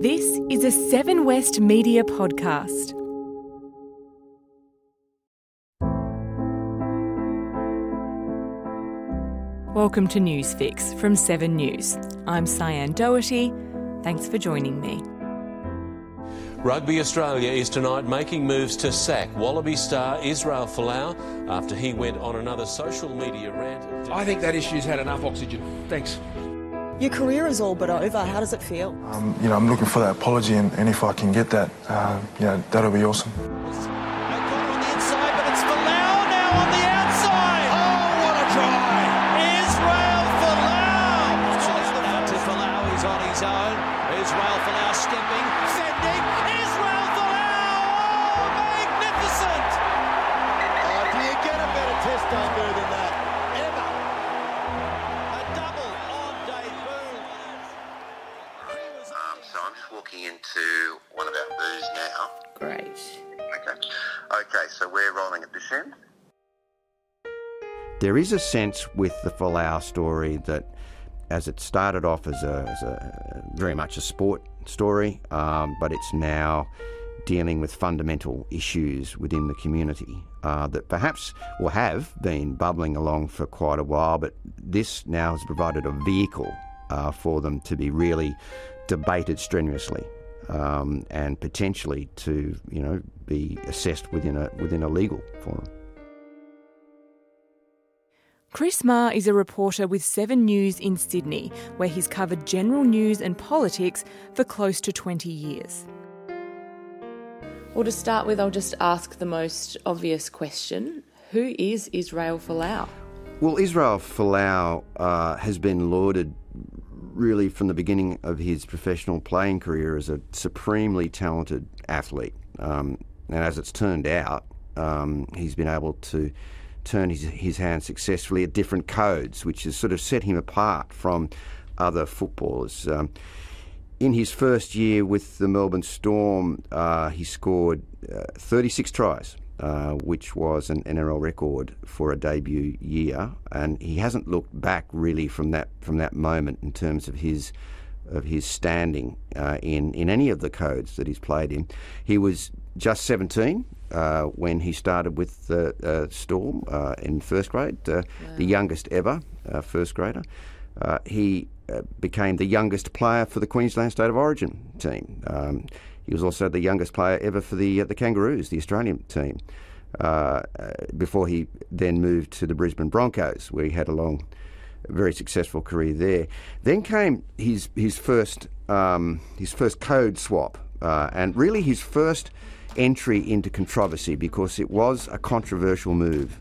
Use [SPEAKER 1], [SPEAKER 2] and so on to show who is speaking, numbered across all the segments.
[SPEAKER 1] This is a Seven West Media podcast. Welcome to Newsfix from 7 News. I'm Syan Dougherty. Thanks for joining me.
[SPEAKER 2] Rugby Australia is tonight making moves to sack Wallaby star Israel Folau after he went on another social media rant.
[SPEAKER 3] I think that issue's had enough oxygen. Thanks.
[SPEAKER 4] Your career is all but over. How does it feel?
[SPEAKER 5] Um, you know, I'm looking for that apology, and, and if I can get that, uh, you know, that'll be awesome.
[SPEAKER 6] Now.
[SPEAKER 7] Great.
[SPEAKER 8] Okay. Okay, so we're rolling at this end.
[SPEAKER 9] There is a sense with the Folau story that as it started off as a, as a very much a sport story, um, but it's now dealing with fundamental issues within the community uh, that perhaps will have been bubbling along for quite a while, but this now has provided a vehicle uh, for them to be really debated strenuously um, and potentially to you know be assessed within a within a legal forum.
[SPEAKER 1] Chris Maher is a reporter with 7 News in Sydney, where he's covered general news and politics for close to 20 years.
[SPEAKER 7] Well, to start with, I'll just ask the most obvious question Who is Israel Folau?
[SPEAKER 9] Well, Israel Folau uh, has been lauded really from the beginning of his professional playing career as a supremely talented athlete. Um, and as it's turned out, um, he's been able to turn his, his hand successfully at different codes, which has sort of set him apart from other footballers. Um, in his first year with the Melbourne Storm, uh, he scored uh, 36 tries, uh, which was an NRL record for a debut year, and he hasn't looked back really from that from that moment in terms of his of his standing uh, in in any of the codes that he's played in. He was just 17 uh, when he started with the uh, Storm uh, in first grade, uh, the youngest ever uh, first grader. Uh, he uh, became the youngest player for the Queensland State of Origin team. Um, he was also the youngest player ever for the uh, the Kangaroos, the Australian team. Uh, before he then moved to the Brisbane Broncos, where he had a long, very successful career there. Then came his his first um, his first code swap, uh, and really his first entry into controversy because it was a controversial move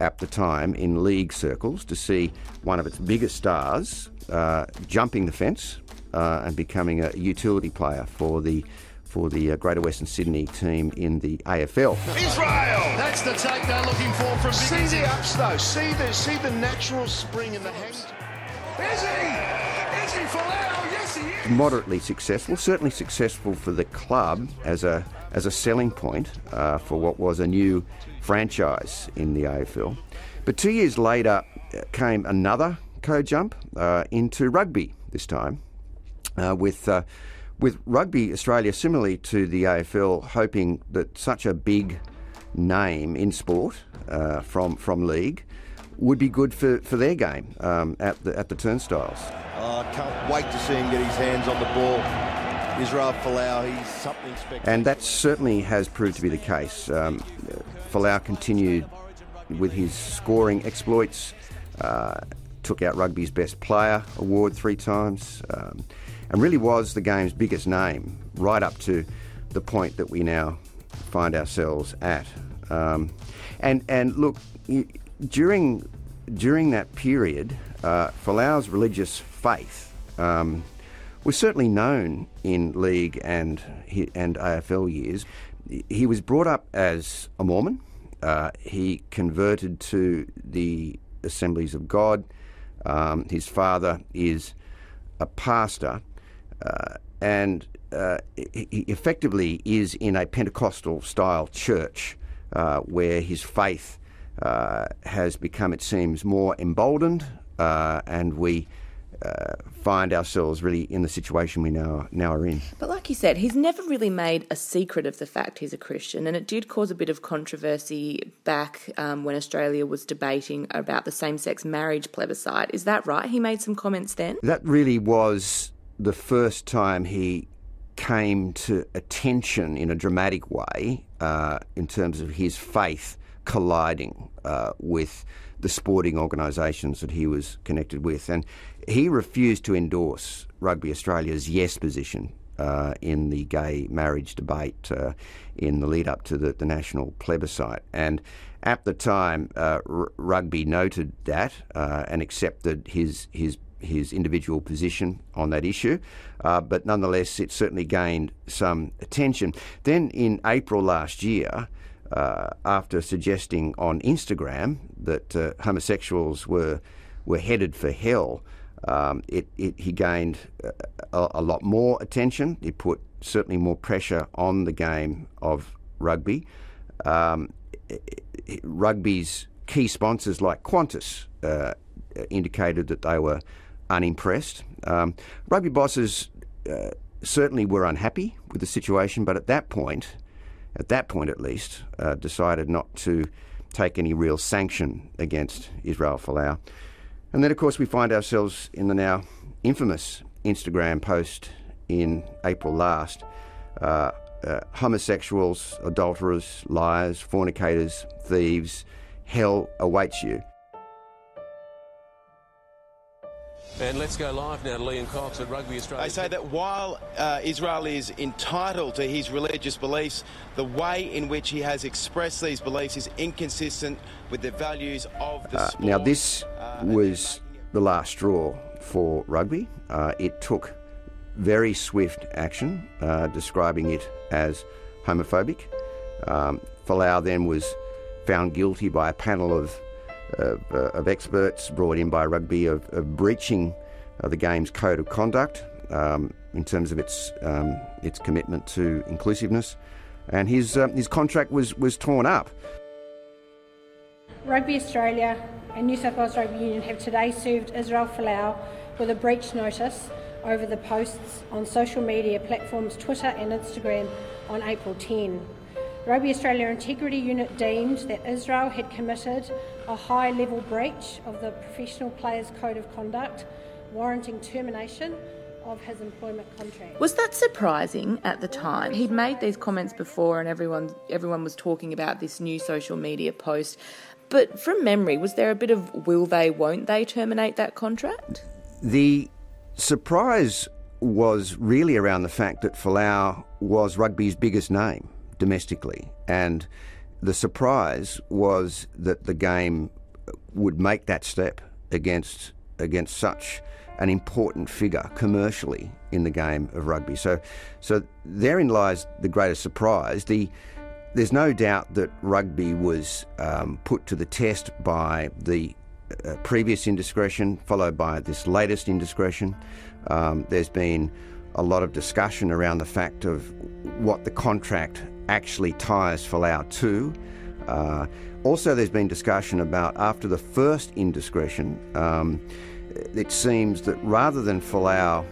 [SPEAKER 9] at the time in league circles to see one of its biggest stars uh, jumping the fence uh, and becoming a utility player for the for the uh, Greater Western Sydney team in the AFL.
[SPEAKER 10] Israel! That's the take they're looking for from See the ups though. See the see the natural spring in the hand. Is he? Is he Folau? Yes, he is.
[SPEAKER 9] Moderately successful, certainly successful for the club as a as a selling point uh, for what was a new franchise in the AFL. But two years later uh, came another code jump uh, into rugby this time, uh, with uh, with Rugby Australia similarly to the AFL, hoping that such a big name in sport uh, from from league would be good for, for their game um, at the at the turnstiles.
[SPEAKER 10] Oh, I can't wait to see him get his hands on the ball. Israel Folau, he's something spectacular.
[SPEAKER 9] And that certainly has proved to be the case. Um, Folau continued with his scoring exploits, uh, took out rugby's best player award three times, um, and really was the game's biggest name right up to the point that we now find ourselves at. Um, and and look, during during that period, uh, Folau's religious faith um, was certainly known in league and and AFL years. He was brought up as a Mormon. Uh, he converted to the Assemblies of God. Um, his father is a pastor, and uh, he effectively is in a Pentecostal style church uh, where his faith uh, has become, it seems, more emboldened, uh, and we uh, find ourselves really in the situation we now now are in.
[SPEAKER 7] But like you said, he's never really made a secret of the fact he's a Christian, and it did cause a bit of controversy back um, when Australia was debating about the same-sex marriage plebiscite. Is that right? He made some comments then.
[SPEAKER 9] That really was the first time he came to attention in a dramatic way uh, in terms of his faith colliding uh, with the sporting organisations that he was connected with. And he refused to endorse Rugby Australia's yes position uh, in the gay marriage debate uh, in the lead up to the, the, national plebiscite. And at the time, uh, R- Rugby noted that uh, and accepted his, his his individual position on that issue, uh, but nonetheless, it certainly gained some attention. Then in April last year, uh, after suggesting on Instagram that uh, homosexuals were were headed for hell, um, it, it, he gained a, a, lot more attention. It put certainly more pressure on the game of rugby. Um, rugby's key sponsors like Qantas uh, indicated that they were unimpressed. Um, rugby bosses uh, certainly were unhappy with the situation, but at that point, at that point at least, uh, decided not to take any real sanction against Israel Folau. And then, of course, we find ourselves in the now infamous Instagram post in April last. Uh, uh, homosexuals, adulterers, liars, fornicators, thieves, hell awaits you.
[SPEAKER 2] And let's go live now to Liam Cox at Rugby Australia.
[SPEAKER 11] They say that while uh, Israel is entitled to his religious beliefs, the way in which he has expressed these beliefs is inconsistent with the values of the uh, sport.
[SPEAKER 9] Now, this uh, was the last straw for rugby. Uh, it took very swift action, uh, describing it as homophobic. Um, Folau then was found guilty by a panel of of, uh, of experts brought in by rugby of, of breaching uh, the game's code of conduct um, in terms of its um, its commitment to inclusiveness, and his uh, his contract was was torn up.
[SPEAKER 12] Rugby Australia and New South Wales Rugby Union have today served Israel Folau with a breach notice over the posts on social media platforms Twitter and Instagram on April 10. Rugby Australia Integrity Unit deemed that Israel had committed a high level breach of the Professional Players Code of Conduct, warranting termination of his employment contract.
[SPEAKER 7] Was that surprising at the time? He'd made these comments before and everyone everyone was talking about this new social media post. But from memory, was there a bit of will they, won't they terminate that contract?
[SPEAKER 9] The surprise was really around the fact that Folau was rugby's biggest name domestically. And the surprise was that the game would make that step against against such an important figure commercially in the game of rugby. So, so therein lies the greatest surprise. The there's no doubt that rugby was um, put to the test by the uh, previous indiscretion, followed by this latest indiscretion. Um, there's been a lot of discussion around the fact of what the contract actually ties Folau to. Uh, also, there's been discussion about after the first indiscretion, um, it seems that rather than Folau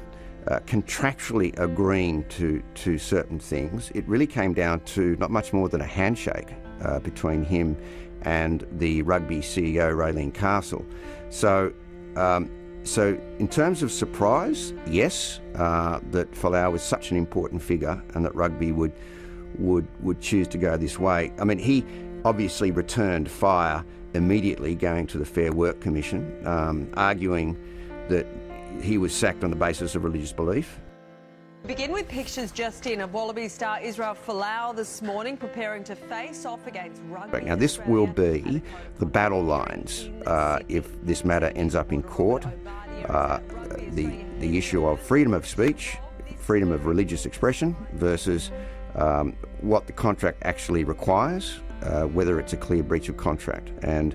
[SPEAKER 9] uh, contractually agreeing to, to certain things, it really came down to not much more than a handshake uh, between him and the rugby CEO, Raelene Castle. So, um, so in terms of surprise, yes, uh, that Folau was such an important figure and that rugby would would would choose to go this way. I mean, he obviously returned fire immediately, going to the Fair Work Commission, um, arguing that he was sacked on the basis of religious belief.
[SPEAKER 13] Begin with pictures just in of Wallaby star Israel Folau this morning preparing to face off against rugby.
[SPEAKER 9] Now, this will be the battle lines uh, if this matter ends up in court. Uh, the, the issue of freedom of speech, freedom of religious expression versus um, what the contract actually requires, uh, whether it's a clear breach of contract. And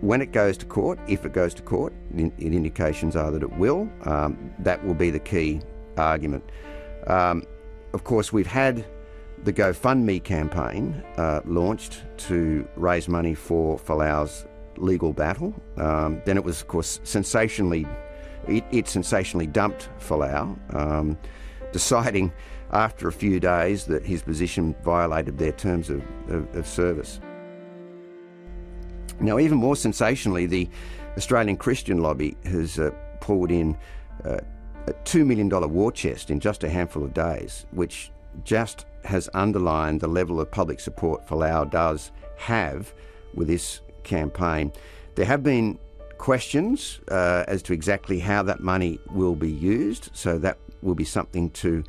[SPEAKER 9] when it goes to court, if it goes to court, in, in indications are that it will, um, that will be the key argument. Um, of course, we've had the GoFundMe campaign uh, launched to raise money for Folau's legal battle. Um, then it was, of course, sensationally, it, it sensationally dumped Folau, um, deciding after a few days that his position violated their terms of, of, of service. Now, even more sensationally, the Australian Christian lobby has uh, pulled in uh, a $2 million war chest in just a handful of days, which just has underlined the level of public support Folau does have with this campaign. There have been questions uh, as to exactly how that money will be used, so that will be something to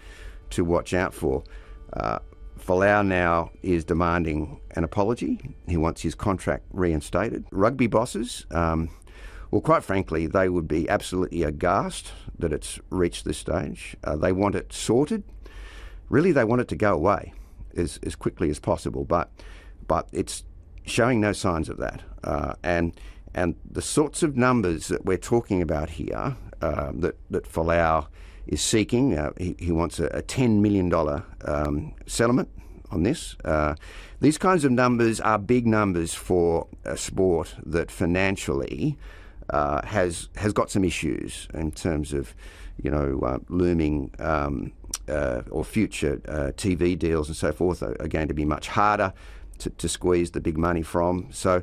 [SPEAKER 9] to watch out for. Uh, Folau now is demanding an apology. He wants his contract reinstated. Rugby bosses, um, well, quite frankly, they would be absolutely aghast that it's reached this stage. Uh, they want it sorted. Really, they want it to go away as, as quickly as possible, but but it's showing no signs of that. Uh, and and the sorts of numbers that we're talking about here uh, that that Folau is seeking, uh, he, he, wants a, a $10 million um, settlement on this. Uh, these kinds of numbers are big numbers for a sport that financially uh, has has got some issues in terms of you know uh, looming um, uh, or future uh, TV deals and so forth are, are, going to be much harder to, to squeeze the big money from. So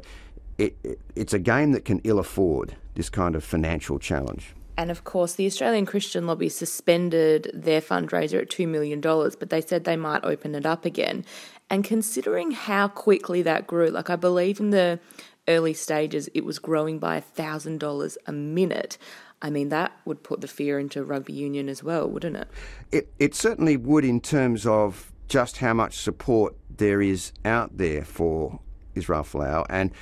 [SPEAKER 9] it, it, it's a game that can ill afford this kind of financial challenge.
[SPEAKER 7] And of course, the Australian Christian Lobby suspended their fundraiser at $2 million, but they said they might open it up again. And considering how quickly that grew, like I believe in the early stages, it was growing by $1,000 a minute. I mean, that would put the fear into rugby union as well, wouldn't it?
[SPEAKER 9] It, it certainly would in terms of just how much support there is out there for Israel Folau. And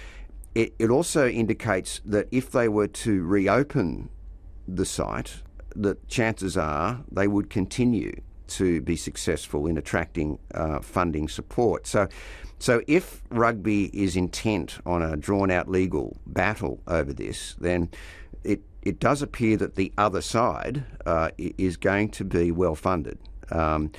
[SPEAKER 9] it, it also indicates that if they were to reopen the site, that chances are they would continue to be successful in attracting uh, funding support. So so if rugby is intent on a drawn out legal battle over this, then it, it does appear that the other side uh, is going to be well funded. Um,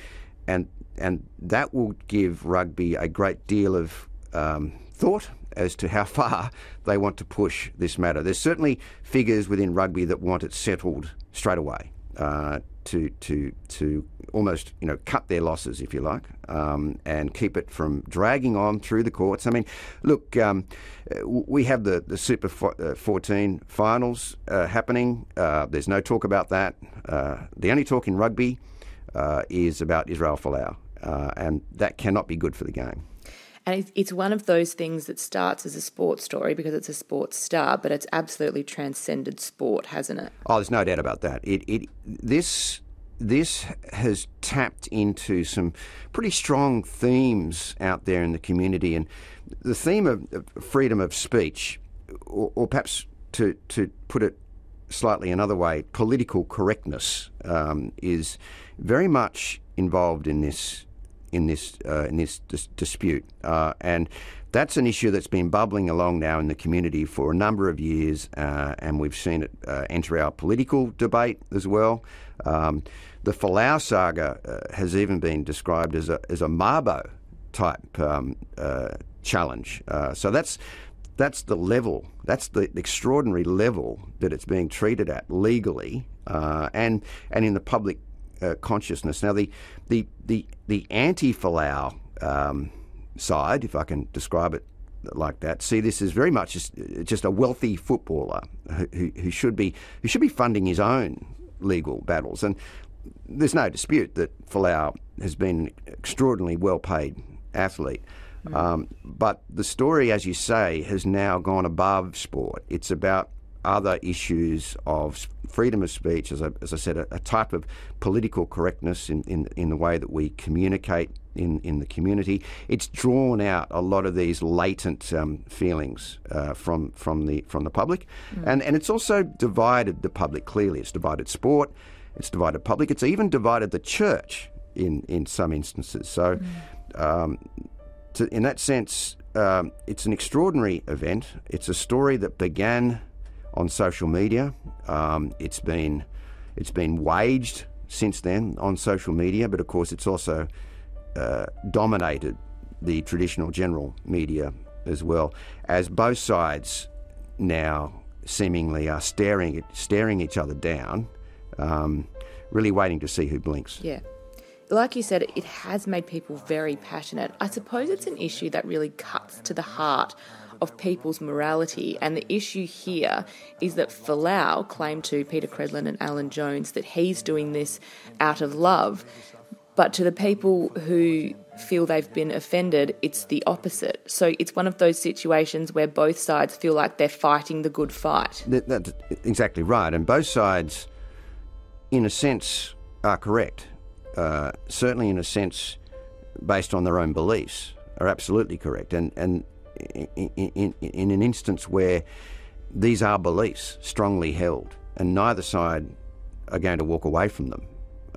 [SPEAKER 9] and, and that will give rugby a great deal of um, thought as to how far they want to push this matter. There's certainly figures within rugby that want it settled straight away. Uh, to to to almost you know cut their losses, if you like, um, and keep it from dragging on through the courts. I mean, look, um, we have the the Super 14 uh, finals uh, happening. Uh, there's no talk about that. Uh, the only talk in rugby uh, is about Israel Folau, and that cannot be good for the game.
[SPEAKER 7] And it's one of those things that starts as a sports story because it's a sports star, but it's absolutely transcended sport, hasn't it?
[SPEAKER 9] Oh, there's no doubt about that. It, it this this has tapped into some pretty strong themes out there in the community, and the theme of, freedom of speech, or, or, perhaps to to put it slightly another way, political correctness um, is very much involved in this in this uh, in this dis- dispute, uh, and that's an issue that's been bubbling along now in the community for a number of years, uh, and we've seen it uh, enter our political debate as well. Um, the Folau saga uh, has even been described as a as a Mabo type um, uh, challenge. so that's that's the level, that's the extraordinary level that it's being treated at legally and and in the public uh, consciousness. Now, the the the the anti-Folau um, side, if I can describe it like that, see this as very much just, just a wealthy footballer who, who should be who should be funding his own legal battles. And there's no dispute that Folau has been an extraordinarily well-paid athlete. Mm. Um, but the story, as you say, has now gone above sport. It's about other issues of freedom of speech, as I, as I said, a, a type of political correctness in, in, in the way that we communicate in, in the community. It's drawn out a lot of these latent um, feelings uh, from from the from the public, mm. and and it's also divided the public clearly. It's divided sport, it's divided public, it's even divided the church in in some instances. So, mm. um, to, in that sense, um, it's an extraordinary event. It's a story that began on social media. Um, it's been it's been waged since then on social media, but of course, it's also uh, dominated the traditional general media as well, as both sides now seemingly are staring staring each other down, um, really waiting to see who blinks.
[SPEAKER 7] Yeah. Like you said, it has made people very passionate. I suppose it's an issue that really cuts to the heart of people's morality. And the issue here is that Folau claimed to Peta Credlin and Alan Jones that he's doing this out of love. But to the people who feel they've been offended, it's the opposite. So it's one of those situations where both sides feel like they're fighting the good fight.
[SPEAKER 9] That, that's exactly right. And both sides, in a sense, are correct. Uh, certainly, in a sense, based on their own beliefs, are absolutely correct. And, and in, in, in an instance where these are beliefs strongly held, and neither side are going to walk away from them.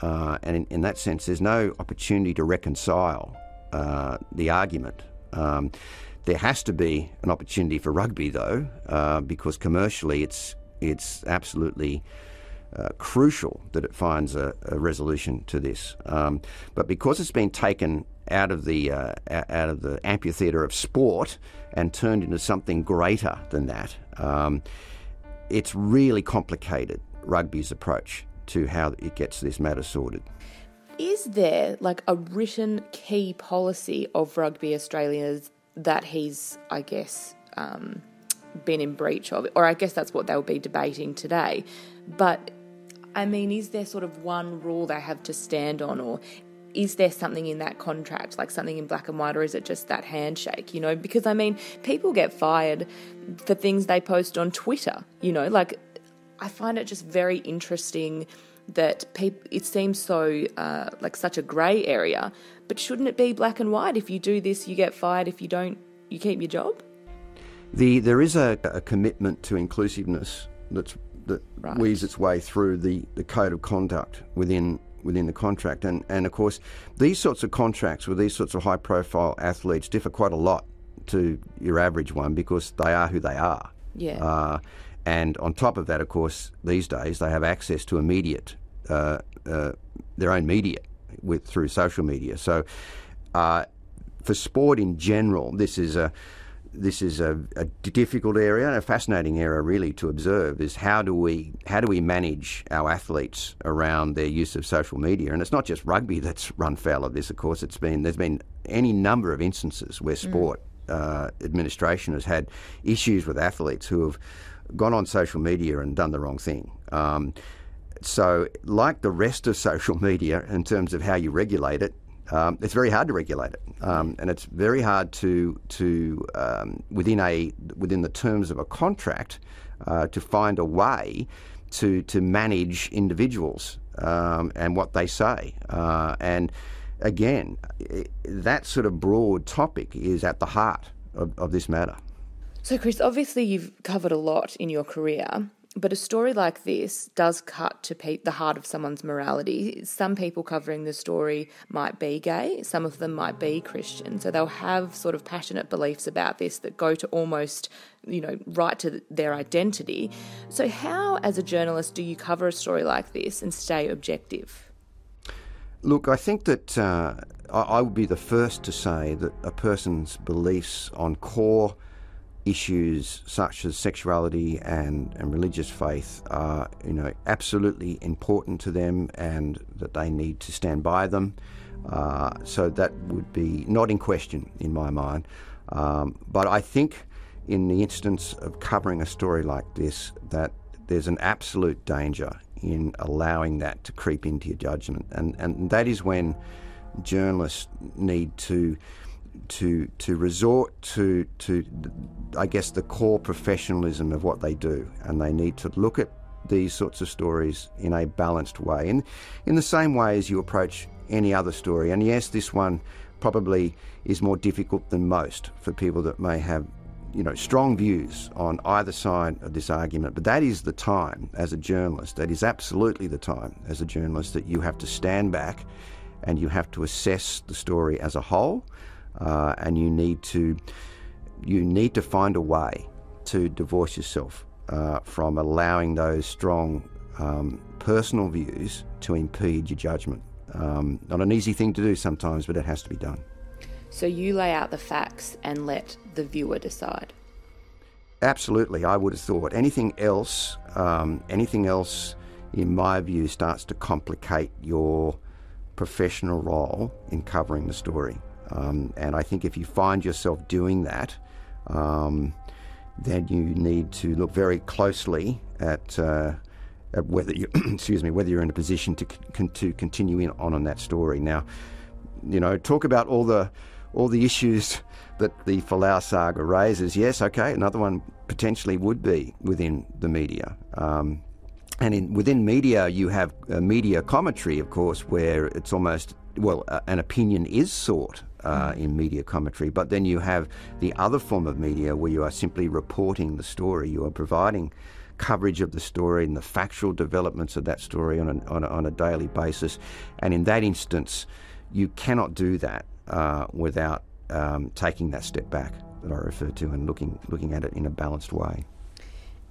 [SPEAKER 9] Uh, and in, in, that sense, there's no opportunity to reconcile uh, the argument. Um, there has to be an opportunity for rugby, though, uh, because commercially it's it's absolutely uh, crucial that it finds a, a resolution to this. Um, but because it's been taken out of the uh, out of the amphitheatre of sport and turned into something greater than that, um, it's really complicated rugby's approach to how it gets this matter sorted.
[SPEAKER 7] Is there like a written key policy of Rugby Australia's that he's, I guess, um, been in breach of? Or I guess that's what they'll be debating today. But I mean, is there sort of one rule they have to stand on, or is there something in that contract, like something in black and white, or is it just that handshake? You know, because I mean, people get fired for things they post on Twitter, you know, like I find it just very interesting that it seems so uh, like such a grey area. But shouldn't it be black and white? If you do this, you get fired. If you don't, you keep your job.
[SPEAKER 9] The there is a, a commitment to inclusiveness that's that right. weaves its way through the, the code of conduct within within the contract, and and of course these sorts of contracts with these sorts of high profile athletes differ quite a lot to your average one because they are who they are.
[SPEAKER 7] Yeah.
[SPEAKER 9] Uh, and on top of that, of course, these days they have access to immediate uh, uh, their own media with through social media. So, uh, for sport in general, this is a this is a, a, difficult area and a fascinating area really to observe is how do we how do we manage our athletes around their use of social media and it's not just rugby that's run foul of this of course it's been there's been any number of instances where mm. sport mm. uh, administration has had issues with athletes who have gone on social media and done the wrong thing. Um, so, like the rest of social media, in terms of how you regulate it, um, it's very hard to regulate it, um, and it's very hard to to um, within a within the terms of a contract uh, to find a way to to manage individuals um, and what they say. Uh, and again, that sort of broad topic is at the heart of, of this matter.
[SPEAKER 7] So, Chris, obviously you've covered a lot in your career, but a story like this does cut to pe- the heart of someone's morality. Some people covering the story might be gay, some of them might be Christian, so they'll have sort of passionate beliefs about this that go to almost, you know, right to their identity. So, how, as a journalist, do you cover a story like this and stay objective?
[SPEAKER 9] Look, I think that uh, I would be the first to say that a person's beliefs on core issues such as sexuality and, and religious faith are you know absolutely important to them and that they need to stand by them. Uh, so that would be not in question in my mind. Um, but I think in the instance of covering a story like this, that there's an absolute danger in allowing that to creep into your judgment, and and that is when journalists need to to to resort to to I guess the core professionalism of what they do, and they need to look at these sorts of stories in a balanced way, and in the same way as you approach any other story. And yes, this one probably is more difficult than most for people that may have you know strong views on either side of this argument. But that is the time as a journalist. That is absolutely the time as a journalist that you have to stand back and you have to assess the story as a whole uh, and you need to you need to find a way to divorce yourself uh, from allowing those strong um, personal views to impede your judgment. Um, not an easy thing to do sometimes, but it has to be done.
[SPEAKER 7] So you lay out the facts and let the viewer decide.
[SPEAKER 9] Absolutely, I would have thought anything else, um, anything else, in my view, starts to complicate your professional role in covering the story. Um, and I think if you find yourself doing that, um, then you need to look very closely at, uh, at whether you, excuse me, whether you're in a position to con- to continue in, on on that story. Now, you know, talk about all the all the issues that the Folau saga raises. Yes, okay, another one potentially would be within the media. Um, and in, within media, you have media commentary, of course, where it's almost well, uh, an opinion is sought uh, in media commentary, but then you have the other form of media where you are simply reporting the story. You are providing coverage of the story and the factual developments of that story on a, on a, on a daily basis. And in that instance, you cannot do that uh, without um, taking that step back that I referred to and looking looking at it in a balanced way.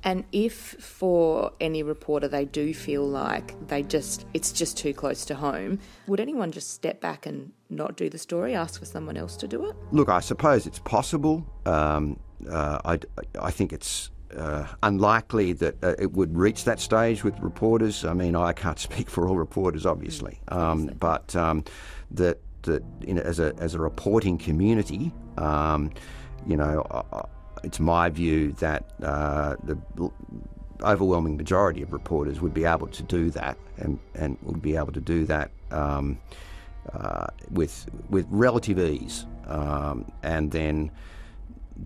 [SPEAKER 7] And if for any reporter they do feel like they just it's just too close to home, would anyone just step back and not do the story, ask for someone else to do it?
[SPEAKER 9] Look, I suppose it's possible. Um, uh, I, I think it's uh, unlikely that uh, it would reach that stage with reporters. I mean, I can't speak for all reporters, obviously, mm, um, but um, that that in, as a as a reporting community, um, you know. I, it's my view that uh, the overwhelming majority of reporters would be able to do that and, and would be able to do that um, uh, with, with relative ease um, and then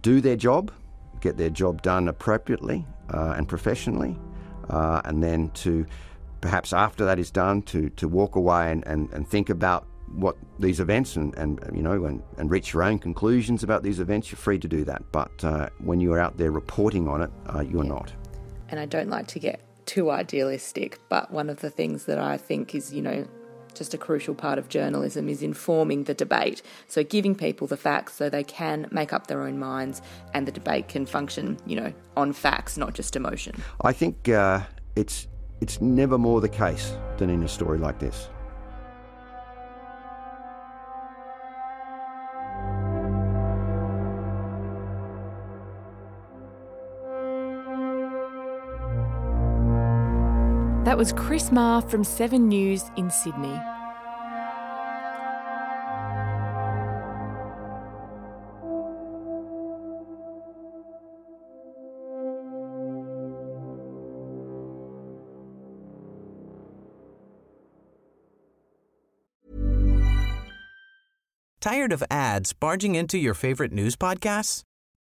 [SPEAKER 9] do their job, get their job done appropriately uh, and professionally, uh, and then to perhaps after that is done to, to walk away and, and, and think about what these events and, and you know and, and reach your own conclusions about these events, you're free to do that. But uh, when you are out there reporting on it, uh, you're yeah. not.
[SPEAKER 7] And I don't like to get too idealistic, but one of the things that I think is, you know, just a crucial part of journalism is informing the debate. So giving people the facts so they can make up their own minds and the debate can function, you know, on facts, not just emotion.
[SPEAKER 9] I think uh, it's it's never more the case than in a story like this.
[SPEAKER 1] That was Chris Maher from 7 News in Sydney.
[SPEAKER 14] Tired of ads barging into your favorite news podcasts?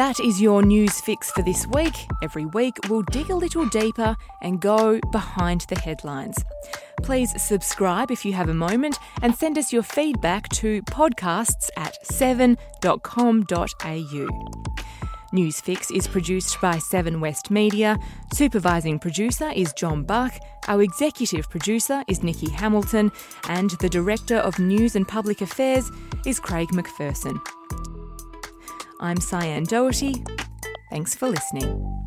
[SPEAKER 1] That is your news fix for this week. Every week, we'll dig a little deeper and go behind the headlines. Please subscribe if you have a moment and send us your feedback to podcasts at 7.com.au. Newsfix is produced by Seven West Media. Supervising producer is John Buck. Our executive producer is Nikki Hamilton. And the Director of News and Public Affairs is Craig McPherson. I'm Syan Dougherty. Thanks for listening.